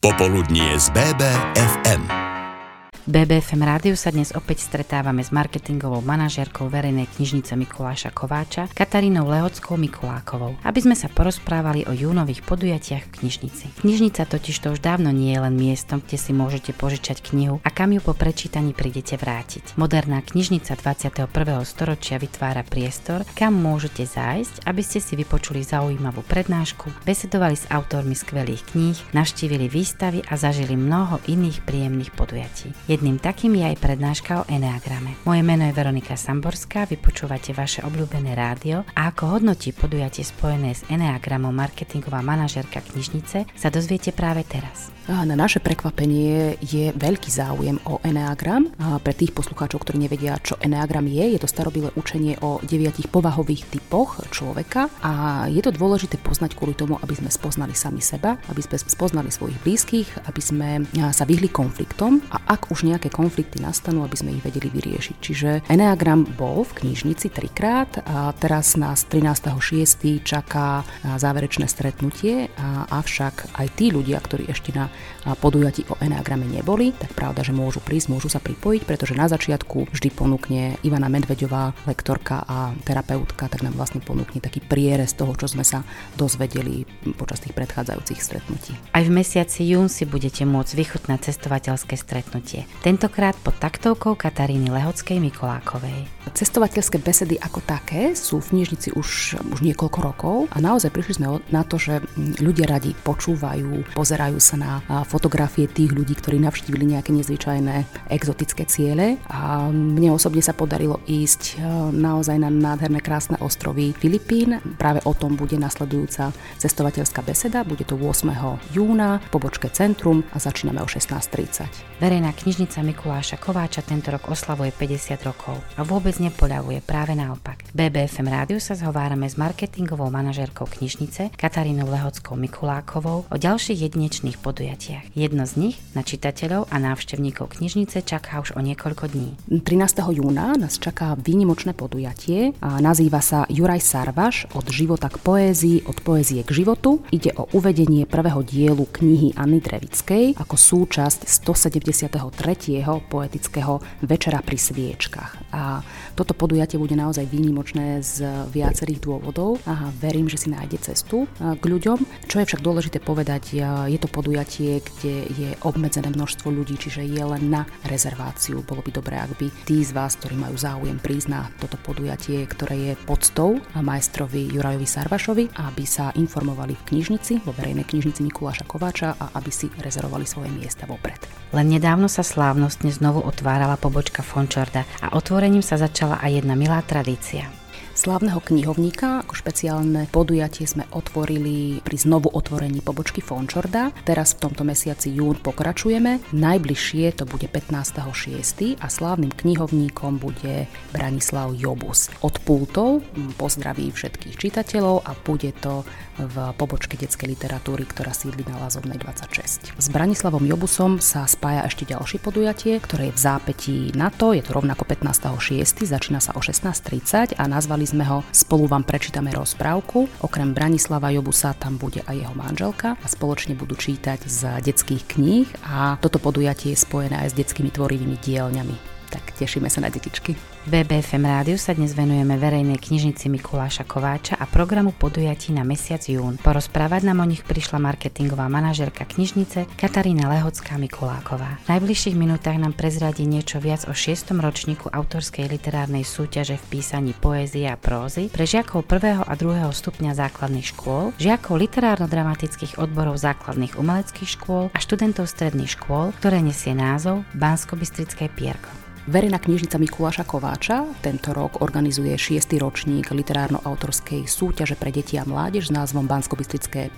Popoludnie z BBFM. BBFM rádiu sa dnes opäť stretávame s marketingovou manažérkou verejnej knižnice Mikuláša Kováča, Katarínou Lehockou Mikulákovou, aby sme sa porozprávali o júnových podujatiach v knižnici. Knižnica totiž to už dávno nie je len miestom, kde si môžete požičať knihu a kam ju po prečítaní prídete vrátiť. Moderná knižnica 21. storočia vytvára priestor, kam môžete zájsť, aby ste si vypočuli zaujímavú prednášku, besedovali s autormi skvelých kníh, navštívili výstavy a zažili mnoho iných príjemných podujatí. Jedným takým je aj prednáška o Enneagrame. Moje meno je Veronika Samborská, vypočúvate vaše obľúbené rádio a ako hodnotí podujatie spojené s Enneagramom marketingová manažerka knižnice sa dozviete práve teraz. Na naše prekvapenie je veľký záujem o Enneagram. Pre tých poslucháčov, ktorí nevedia, čo Enneagram je, je to starobilé učenie o deviatich povahových typoch človeka a je to dôležité poznať kvôli tomu, aby sme spoznali sami seba, aby sme spoznali svojich blízkych, aby sme sa vyhli konfliktom a ak už nejaké konflikty nastanú, aby sme ich vedeli vyriešiť. Čiže Enneagram bol v knižnici trikrát a teraz nás 13.6. čaká záverečné stretnutie, avšak aj tí ľudia, ktorí ešte na podujatí o Enneagrame neboli, tak pravda, že môžu prísť, môžu sa pripojiť, pretože na začiatku vždy ponúkne Ivana Medvedová, lektorka a terapeutka, tak nám vlastne ponúkne taký prierez toho, čo sme sa dozvedeli počas tých predchádzajúcich stretnutí. Aj v mesiaci jún si budete môcť vychutnať cestovateľské stretnutie. Tentokrát pod taktovkou Kataríny Lehockej Mikolákovej. Cestovateľské besedy ako také sú v knižnici už, už niekoľko rokov a naozaj prišli sme na to, že ľudia radi počúvajú, pozerajú sa na fotografie tých ľudí, ktorí navštívili nejaké nezvyčajné exotické ciele a mne osobne sa podarilo ísť e, naozaj na nádherné krásne ostrovy Filipín. Práve o tom bude nasledujúca cestovateľská beseda, bude to 8. júna v pobočke Centrum a začíname o 16.30. Verejná knižnica Mikuláša Kováča tento rok oslavuje 50 rokov a vôbec nepoľavuje, práve naopak. BBFM rádiu sa zhovárame s marketingovou manažérkou knižnice Katarínou Lehockou Mikulákovou o ďalších jedinečných podujatiach podujatiach. Jedno z nich na čitateľov a návštevníkov knižnice čaká už o niekoľko dní. 13. júna nás čaká výnimočné podujatie a nazýva sa Juraj Sarvaš od života k poézii, od poézie k životu. Ide o uvedenie prvého dielu knihy Anny Drevickej ako súčasť 173. poetického večera pri sviečkach. A toto podujatie bude naozaj výnimočné z viacerých dôvodov a verím, že si nájde cestu k ľuďom. Čo je však dôležité povedať, je to podujatie podujatie, kde je obmedzené množstvo ľudí, čiže je len na rezerváciu. Bolo by dobré, ak by tí z vás, ktorí majú záujem prísť na toto podujatie, ktoré je podstou majstrovi Jurajovi Sarvašovi, aby sa informovali v knižnici, vo verejnej knižnici Mikuláša Kováča a aby si rezervovali svoje miesta vopred. Len nedávno sa slávnostne znovu otvárala pobočka Fončorda a otvorením sa začala aj jedna milá tradícia slávneho knihovníka. Ako špeciálne podujatie sme otvorili pri znovu otvorení pobočky Fončorda. Teraz v tomto mesiaci jún pokračujeme. Najbližšie to bude 15.6. a slávnym knihovníkom bude Branislav Jobus. Od pultov pozdraví všetkých čitateľov a bude to v pobočke detskej literatúry, ktorá sídli na Lazovnej 26. S Branislavom Jobusom sa spája ešte ďalšie podujatie, ktoré je v zápätí na to, je to rovnako 15.6., začína sa o 16.30 a nazvali sme ho Spolu vám prečítame rozprávku. Okrem Branislava Jobusa tam bude aj jeho manželka a spoločne budú čítať z detských kníh a toto podujatie je spojené aj s detskými tvorivými dielňami. Tak tešíme sa na detičky. BBFM rádiu sa dnes venujeme verejnej knižnici Mikuláša Kováča a programu podujatí na mesiac jún. Porozprávať nám o nich prišla marketingová manažerka knižnice Katarína Lehocká Mikuláková. V najbližších minútach nám prezradí niečo viac o 6. ročníku autorskej literárnej súťaže v písaní poézie a prózy pre žiakov 1. a 2. stupňa základných škôl, žiakov literárno-dramatických odborov základných umeleckých škôl a študentov stredných škôl, ktoré nesie názov Bansko-Bystrické pierko. Verejná knižnica Mikuláša Kováča tento rok organizuje 6. ročník literárno-autorskej súťaže pre deti a mládež s názvom bansko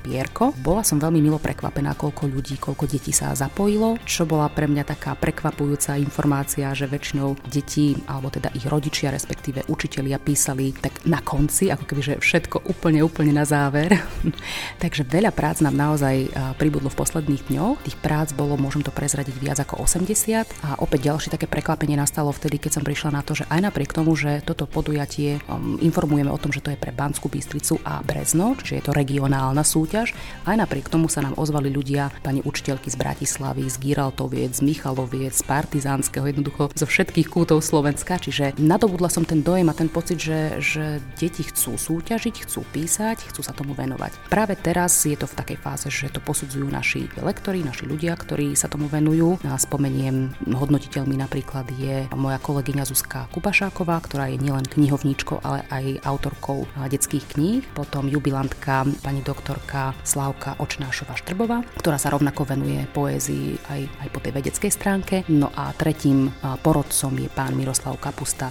Pierko. Bola som veľmi milo prekvapená, koľko ľudí, koľko detí sa zapojilo, čo bola pre mňa taká prekvapujúca informácia, že väčšinou deti, alebo teda ich rodičia, respektíve učitelia písali tak na konci, ako keby že všetko úplne, úplne na záver. Takže veľa prác nám naozaj pribudlo v posledných dňoch. Tých prác bolo, môžem to prezradiť, viac ako 80 a opäť ďalšie také prekvapenie prekvapenie nastalo vtedy, keď som prišla na to, že aj napriek tomu, že toto podujatie um, informujeme o tom, že to je pre Banskú Bystricu a Brezno, čiže je to regionálna súťaž, aj napriek tomu sa nám ozvali ľudia, pani učiteľky z Bratislavy, z Giraltoviec, z Michaloviec, z Partizánskeho, jednoducho zo všetkých kútov Slovenska, čiže nadobudla som ten dojem a ten pocit, že, že deti chcú súťažiť, chcú písať, chcú sa tomu venovať. Práve teraz je to v takej fáze, že to posudzujú naši lektori, naši ľudia, ktorí sa tomu venujú. A spomeniem hodnotiteľmi napríklad je moja kolegyňa Zuzka Kubašáková, ktorá je nielen knihovníčkou, ale aj autorkou detských kníh. Potom jubilantka pani doktorka Slavka Očnášová Štrbová, ktorá sa rovnako venuje poézii aj, aj po tej vedeckej stránke. No a tretím porodcom je pán Miroslav Kapusta,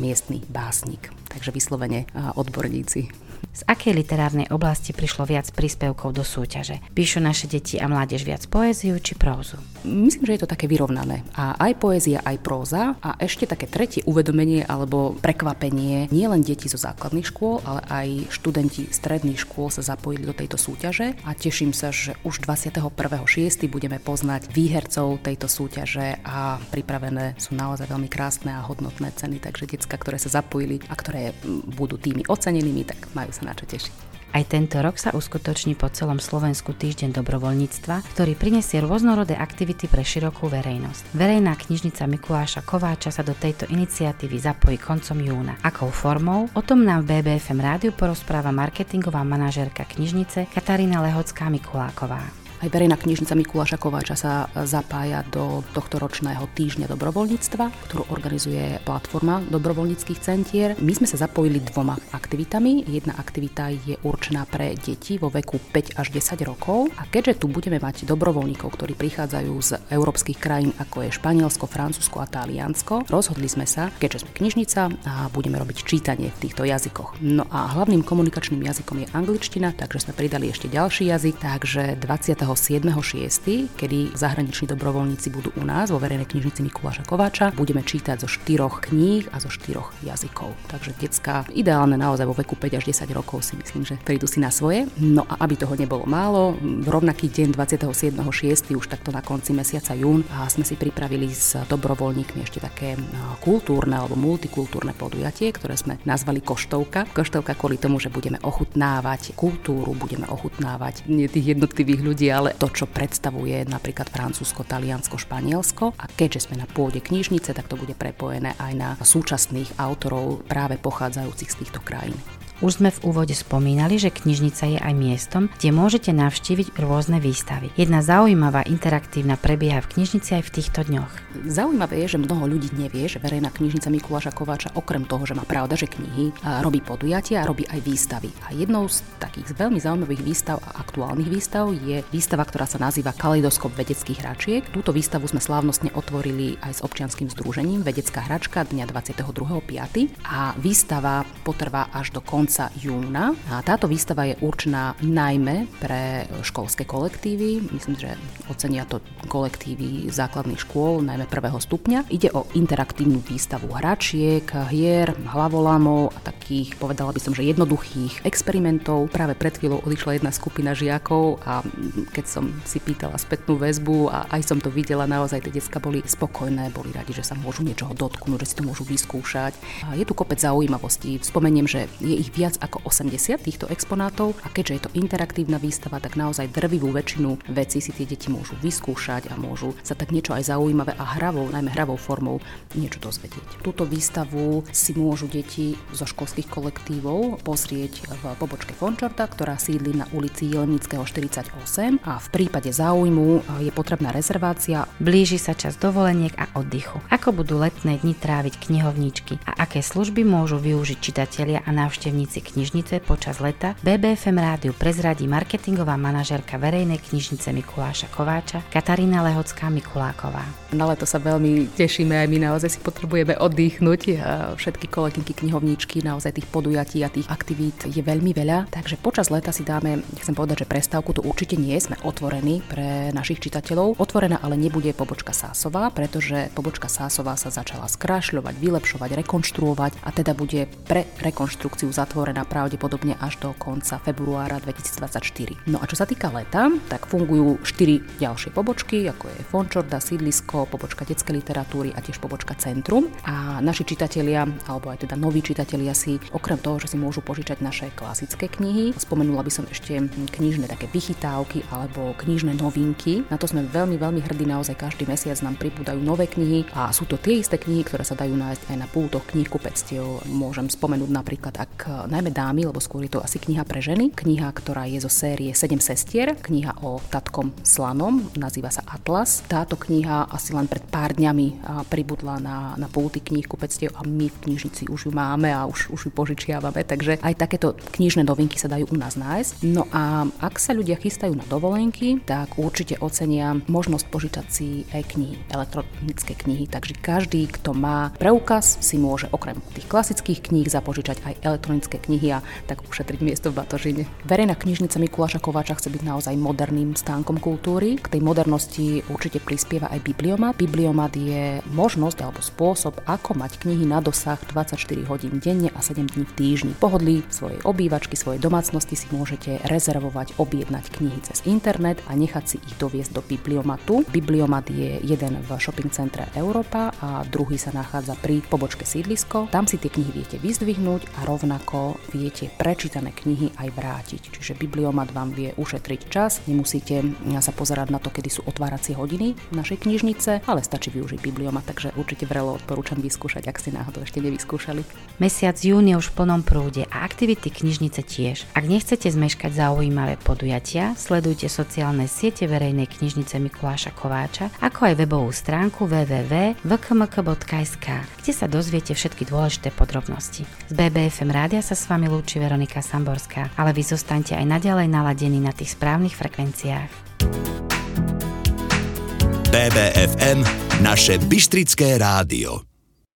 miestny básnik. Takže vyslovene odborníci z akej literárnej oblasti prišlo viac príspevkov do súťaže? Píšu naše deti a mládež viac poéziu či prózu? Myslím, že je to také vyrovnané. A aj poézia, aj próza. A ešte také tretie uvedomenie alebo prekvapenie. Nie len deti zo základných škôl, ale aj študenti stredných škôl sa zapojili do tejto súťaže. A teším sa, že už 21.6. budeme poznať výhercov tejto súťaže a pripravené sú naozaj veľmi krásne a hodnotné ceny. Takže decka, ktoré sa zapojili a ktoré budú tými ocenenými, tak majú majú sa na čo tešiť. Aj tento rok sa uskutoční po celom Slovensku týždeň dobrovoľníctva, ktorý prinesie rôznorodé aktivity pre širokú verejnosť. Verejná knižnica Mikuláša Kováča sa do tejto iniciatívy zapojí koncom júna. Akou formou? O tom nám v BBFM rádiu porozpráva marketingová manažérka knižnice Katarína Lehocká Mikuláková. Aj verejná knižnica Mikuláša Kováča sa zapája do tohto ročného týždňa dobrovoľníctva, ktorú organizuje platforma dobrovoľníckých centier. My sme sa zapojili dvoma aktivitami. Jedna aktivita je určená pre deti vo veku 5 až 10 rokov a keďže tu budeme mať dobrovoľníkov, ktorí prichádzajú z európskych krajín ako je Španielsko, Francúzsko a Taliansko, rozhodli sme sa, keďže sme knižnica a budeme robiť čítanie v týchto jazykoch. No a hlavným komunikačným jazykom je angličtina, takže sme pridali ešte ďalší jazyk, takže 20 7.6., kedy zahraniční dobrovoľníci budú u nás vo verejnej knižnici Mikuláša Kováča. Budeme čítať zo štyroch kníh a zo štyroch jazykov. Takže detská ideálne naozaj vo veku 5 až 10 rokov si myslím, že prídu si na svoje. No a aby toho nebolo málo, v rovnaký deň 27.6. už takto na konci mesiaca jún a sme si pripravili s dobrovoľníkmi ešte také kultúrne alebo multikultúrne podujatie, ktoré sme nazvali Koštovka. Koštovka kvôli tomu, že budeme ochutnávať kultúru, budeme ochutnávať nie tých jednotlivých ľudí, ale to, čo predstavuje napríklad Francúzsko, Taliansko, Španielsko. A keďže sme na pôde knižnice, tak to bude prepojené aj na súčasných autorov práve pochádzajúcich z týchto krajín. Už sme v úvode spomínali, že knižnica je aj miestom, kde môžete navštíviť rôzne výstavy. Jedna zaujímavá interaktívna prebieha v knižnici aj v týchto dňoch. Zaujímavé je, že mnoho ľudí nevie, že verejná knižnica Mikuláša Kováča okrem toho, že má pravda, že knihy, robí podujatia a robí aj výstavy. A jednou z takých veľmi zaujímavých výstav a aktuálnych výstav je výstava, ktorá sa nazýva Kaleidoskop vedeckých hračiek. Túto výstavu sme slávnostne otvorili aj s občianským združením Vedecká hračka dňa 22.5. a výstava potrvá až do konca konca júna. A táto výstava je určená najmä pre školské kolektívy. Myslím, že ocenia to kolektívy základných škôl, najmä prvého stupňa. Ide o interaktívnu výstavu hračiek, hier, hlavolamov a takých, povedala by som, že jednoduchých experimentov. Práve pred chvíľou odišla jedna skupina žiakov a keď som si pýtala spätnú väzbu a aj som to videla, naozaj tie decka boli spokojné, boli radi, že sa môžu niečoho dotknúť, že si to môžu vyskúšať. A je tu kopec zaujímavostí. Spomeniem, že je ich viac ako 80 týchto exponátov a keďže je to interaktívna výstava, tak naozaj drvivú väčšinu vecí si tie deti môžu vyskúšať a môžu sa tak niečo aj zaujímavé a hravou, najmä hravou formou niečo dozvedieť. Túto výstavu si môžu deti zo školských kolektívov pozrieť v pobočke Fončorta, ktorá sídli na ulici Jelenického 48 a v prípade záujmu je potrebná rezervácia. Blíži sa čas dovoleniek a oddychu. Ako budú letné dni tráviť knihovníčky a aké služby môžu využiť čitatelia a návštevníci knižnici knižnice počas leta BBFM rádiu prezradí marketingová manažerka verejnej knižnice Mikuláša Kováča Katarína Lehocká Mikuláková. Na leto sa veľmi tešíme, aj my naozaj si potrebujeme oddychnúť. Všetky kolegynky knihovníčky, naozaj tých podujatí a tých aktivít je veľmi veľa, takže počas leta si dáme, chcem povedať, že prestávku tu určite nie sme otvorení pre našich čitateľov. Otvorená ale nebude pobočka Sásová, pretože pobočka Sásová sa začala skrášľovať, vylepšovať, rekonštruovať a teda bude pre rekonštrukciu zatvorená otvorená pravdepodobne až do konca februára 2024. No a čo sa týka leta, tak fungujú 4 ďalšie pobočky, ako je Fončorda, sídlisko, pobočka detskej literatúry a tiež pobočka Centrum. A naši čitatelia, alebo aj teda noví čitatelia si okrem toho, že si môžu požičať naše klasické knihy, spomenula by som ešte knižné také vychytávky alebo knižné novinky. Na to sme veľmi, veľmi hrdí, naozaj každý mesiac nám pribúdajú nové knihy a sú to tie isté knihy, ktoré sa dajú nájsť aj na pultoch knihkupectiev. Môžem spomenúť napríklad, ak najmä dámy, lebo skôr je to asi kniha pre ženy, kniha, ktorá je zo série 7 sestier, kniha o tatkom slanom, nazýva sa Atlas. Táto kniha asi len pred pár dňami pribudla na, na pulty knihkupectiev a my v knižnici už ju máme a už, už ju požičiavame, takže aj takéto knižné novinky sa dajú u nás nájsť. No a ak sa ľudia chystajú na dovolenky, tak určite ocenia možnosť požičať si e-knihy, elektronické knihy. Takže každý, kto má preukaz, si môže okrem tých klasických kníh zapožičať aj elektronické knihy a tak ušetriť miesto v batožine. Verejná knižnica Mikuláša Kováča chce byť naozaj moderným stánkom kultúry. K tej modernosti určite prispieva aj bibliomat. Bibliomat je možnosť alebo spôsob, ako mať knihy na dosah 24 hodín denne a 7 dní v týždni. Pohodlí svojej obývačky, svojej domácnosti si môžete rezervovať, objednať knihy cez internet a nechať si ich doviesť do bibliomatu. Bibliomat je jeden v shopping centre Európa a druhý sa nachádza pri pobočke sídlisko. Tam si tie knihy viete vyzdvihnúť a rovnako viete prečítané knihy aj vrátiť. Čiže bibliomat vám vie ušetriť čas, nemusíte sa pozerať na to, kedy sú otváracie hodiny našej knižnice, ale stačí využiť bibliomat, takže určite vrelo odporúčam vyskúšať, ak ste náhodou ešte nevyskúšali. Mesiac jún je už v plnom prúde a aktivity knižnice tiež. Ak nechcete zmeškať zaujímavé podujatia, sledujte sociálne siete verejnej knižnice Mikuláša Kováča, ako aj webovú stránku www.vkmk.sk, kde sa dozviete všetky dôležité podrobnosti. Z BBFM rádia sa s vami lúči Veronika Samborská, ale vy zostaňte aj naďalej naladení na tých správnych frekvenciách. BBFM, naše Bystrické rádio.